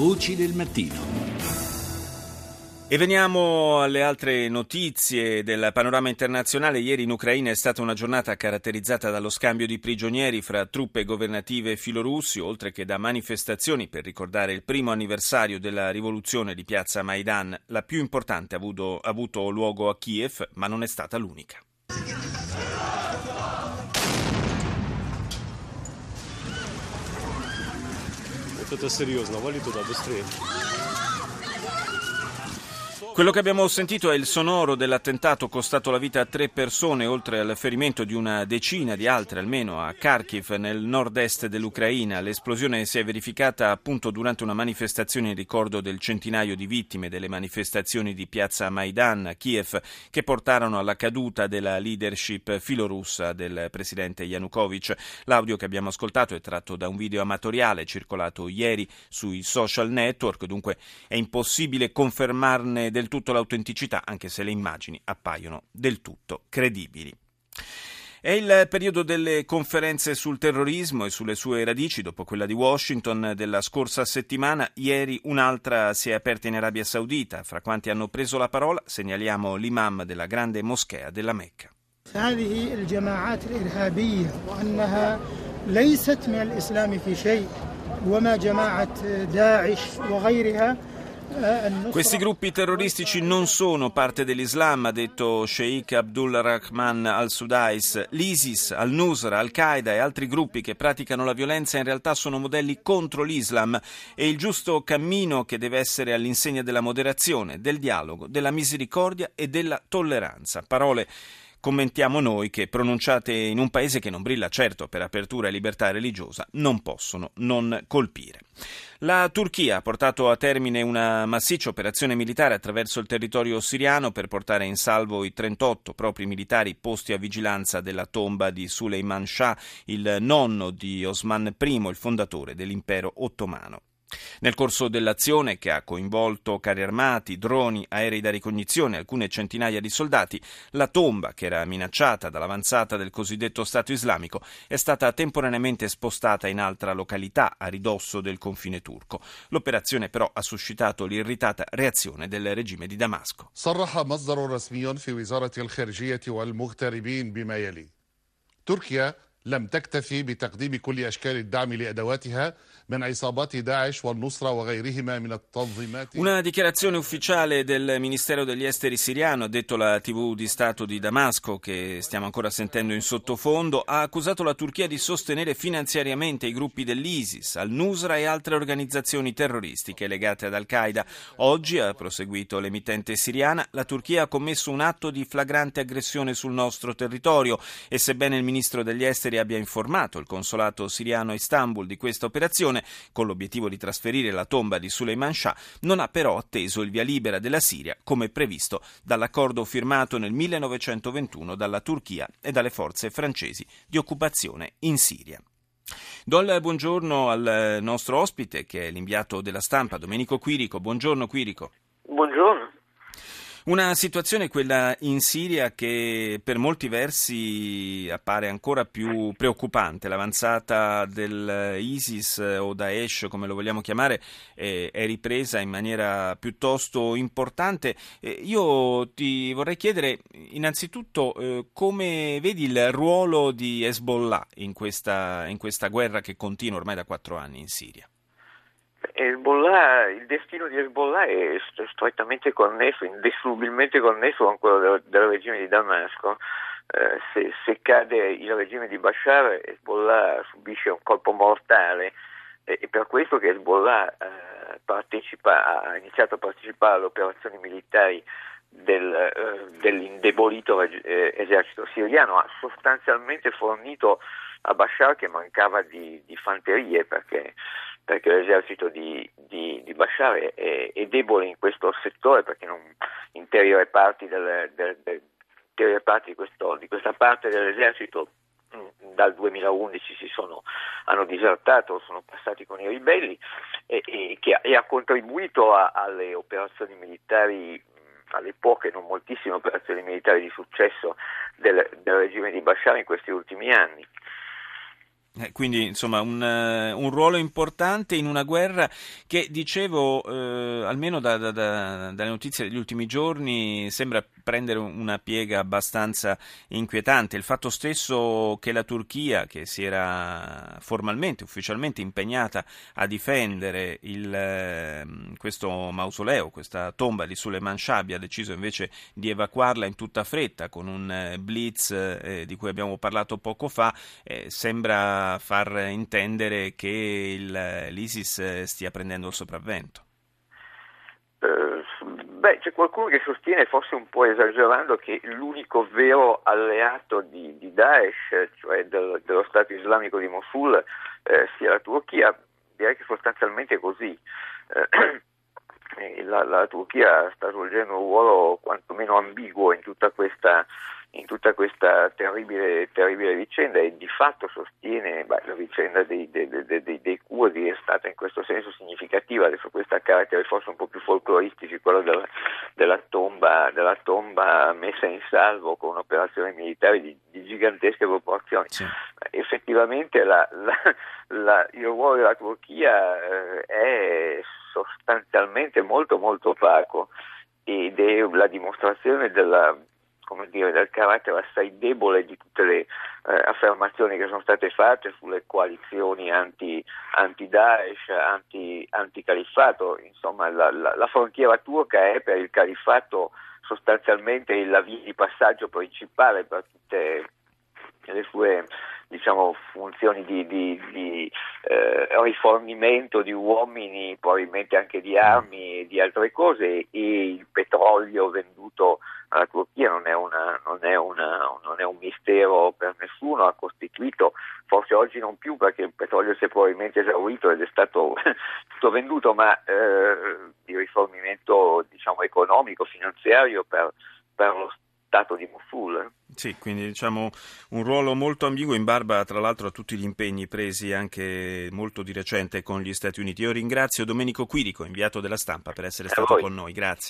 Voci del mattino. E veniamo alle altre notizie del panorama internazionale. Ieri in Ucraina è stata una giornata caratterizzata dallo scambio di prigionieri fra truppe governative filorussi, oltre che da manifestazioni per ricordare il primo anniversario della rivoluzione di piazza Maidan. La più importante ha avuto, ha avuto luogo a Kiev, ma non è stata l'unica. Это серьезно, вали туда быстрее. Quello che abbiamo sentito è il sonoro dell'attentato costato la vita a tre persone, oltre al ferimento di una decina di altre, almeno a Kharkiv, nel nord-est dell'Ucraina. L'esplosione si è verificata appunto durante una manifestazione in ricordo del centinaio di vittime delle manifestazioni di piazza Maidan a Kiev, che portarono alla caduta della leadership filorussa del presidente Yanukovych. L'audio che abbiamo ascoltato è tratto da un video amatoriale circolato ieri sui social network, dunque è impossibile confermarne del tutto l'autenticità, anche se le immagini appaiono del tutto credibili. È il periodo delle conferenze sul terrorismo e sulle sue radici, dopo quella di Washington della scorsa settimana. Ieri un'altra si è aperta in Arabia Saudita. Fra quanti hanno preso la parola segnaliamo l'imam della grande moschea della Mecca. هذه الجماعات الإرهابية وأنها ليست من الإسلام في شيء وما جماعة داعش وغيرها questi gruppi terroristici non sono parte dell'Islam, ha detto Sheikh Abdul Rahman al-Sudais. L'ISIS, al-Nusra, al-Qaeda e altri gruppi che praticano la violenza in realtà sono modelli contro l'Islam e il giusto cammino che deve essere all'insegna della moderazione, del dialogo, della misericordia e della tolleranza. Parole commentiamo noi che pronunciate in un paese che non brilla certo per apertura e libertà religiosa non possono non colpire. La Turchia ha portato a termine una massiccia operazione militare attraverso il territorio siriano per portare in salvo i 38 propri militari posti a vigilanza della tomba di Suleiman Shah, il nonno di Osman I, il fondatore dell'impero ottomano. Nel corso dell'azione, che ha coinvolto carri armati, droni, aerei da ricognizione e alcune centinaia di soldati, la tomba, che era minacciata dall'avanzata del cosiddetto Stato islamico, è stata temporaneamente spostata in altra località a ridosso del confine turco. L'operazione però ha suscitato l'irritata reazione del regime di Damasco. صرح مصدر رسمي في وزارة الخارجية والمغتربين بما يلي تركيا لم تكتفي بتقديم كل أشكال الدعم لأدواتها من عصابات داعش والنصرة وغيرهما من التنظيمات Una dichiarazione ufficiale del Ministero degli Esteri siriano, ha detto la TV di Stato di Damasco, che stiamo ancora sentendo in sottofondo, ha accusato la Turchia di sostenere finanziariamente i gruppi dell'ISIS, al-Nusra e altre organizzazioni terroristiche legate ad Al-Qaeda. Oggi, ha proseguito l'emittente siriana, la Turchia ha commesso un atto di flagrante aggressione sul nostro territorio e sebbene il Ministro degli Esteri abbia informato il consolato siriano a Istanbul di questa operazione, con l'obiettivo di trasferire la tomba di Suleiman Shah, non ha però atteso il via libera della Siria come previsto dall'accordo firmato nel 1921 dalla Turchia e dalle forze francesi di occupazione in Siria. Do il buongiorno al nostro ospite che è l'inviato della stampa Domenico Quirico. Buongiorno Quirico. Buongiorno. Una situazione, quella in Siria, che per molti versi appare ancora più preoccupante. L'avanzata dell'ISIS o Daesh, come lo vogliamo chiamare, è ripresa in maniera piuttosto importante. Io ti vorrei chiedere innanzitutto come vedi il ruolo di Hezbollah in questa, in questa guerra che continua ormai da quattro anni in Siria. Hezbollah, il destino di Hezbollah è strettamente connesso, indissolubilmente connesso con quello del, del regime di Damasco. Eh, se, se, cade il regime di Bashar, Hezbollah subisce un colpo mortale e, e per questo che Hezbollah eh, ha iniziato a partecipare alle operazioni militari del, eh, dell'indebolito eh, esercito siriano, ha sostanzialmente fornito a Bashar che mancava di, di fanterie perché perché l'esercito di, di, di Bashar è, è, debole in questo settore perché non, intere reparti, del, del, del, intere reparti di, questo, di, questa parte dell'esercito mh, dal 2011 si sono, hanno disertato, sono passati con i ribelli e, e che ha, e ha contribuito a, alle operazioni militari alle poche, non moltissime operazioni militari di successo del, del regime di Bashar in questi ultimi anni. Eh, quindi insomma un, uh, un, ruolo importante in una guerra che dicevo uh, almeno da, da, da, dalle notizie degli ultimi giorni sembra prendere una piega abbastanza inquietante. Il fatto stesso che la Turchia, che si era formalmente, ufficialmente impegnata a difendere il, uh, questo mausoleo, questa tomba di Suleiman Shah, abbia deciso invece di evacuarla in tutta fretta con un blitz eh, di cui abbiamo parlato poco fa, eh, sembra far intendere che l'ISIS stia prendendo il sopravvento. Beh, c'è qualcuno che sostiene, forse un po' esagerando, che l'unico vero alleato di, di Daesh, cioè del, dello Stato islamico di Mosul, eh, sia la Turchia. Direi che sostanzialmente è così. Eh, la, la Turchia sta svolgendo un ruolo quantomeno ambiguo in tutta questa in tutta questa terribile, terribile, vicenda e di fatto sostiene beh, la vicenda dei, dei, dei, dei, curdi è stata in questo senso significativa, adesso questo ha caratteri forse un po' più folcloristici, quello della, della, tomba, della tomba, messa in salvo con un'operazione militare di, di gigantesche proporzioni. Sì. Effettivamente la, la, il ruolo della Turchia eh, è sostanzialmente molto molto opaco ed è la dimostrazione della dire, del carattere assai debole di tutte le eh, affermazioni che sono state fatte sulle coalizioni anti, anti-Daesh, anti, anti-califfato. Insomma, la, la, la frontiera turca è per il califfato sostanzialmente la via di passaggio principale per tutte le sue diciamo, funzioni di, di, di eh, rifornimento di uomini, probabilmente anche di armi e di altre cose e il petrolio venduto alla Turchia non è, una, non, è una, non è, un mistero per nessuno, ha costituito, forse oggi non più perché il petrolio si è probabilmente esaurito ed è stato tutto venduto, ma eh, di rifornimento diciamo, economico, finanziario per, per lo Stato di Mosul. Sì, quindi diciamo un ruolo molto ambiguo in barba tra l'altro a tutti gli impegni presi anche molto di recente con gli Stati Uniti. Io ringrazio Domenico Quirico, inviato della stampa, per essere stato con noi. Grazie.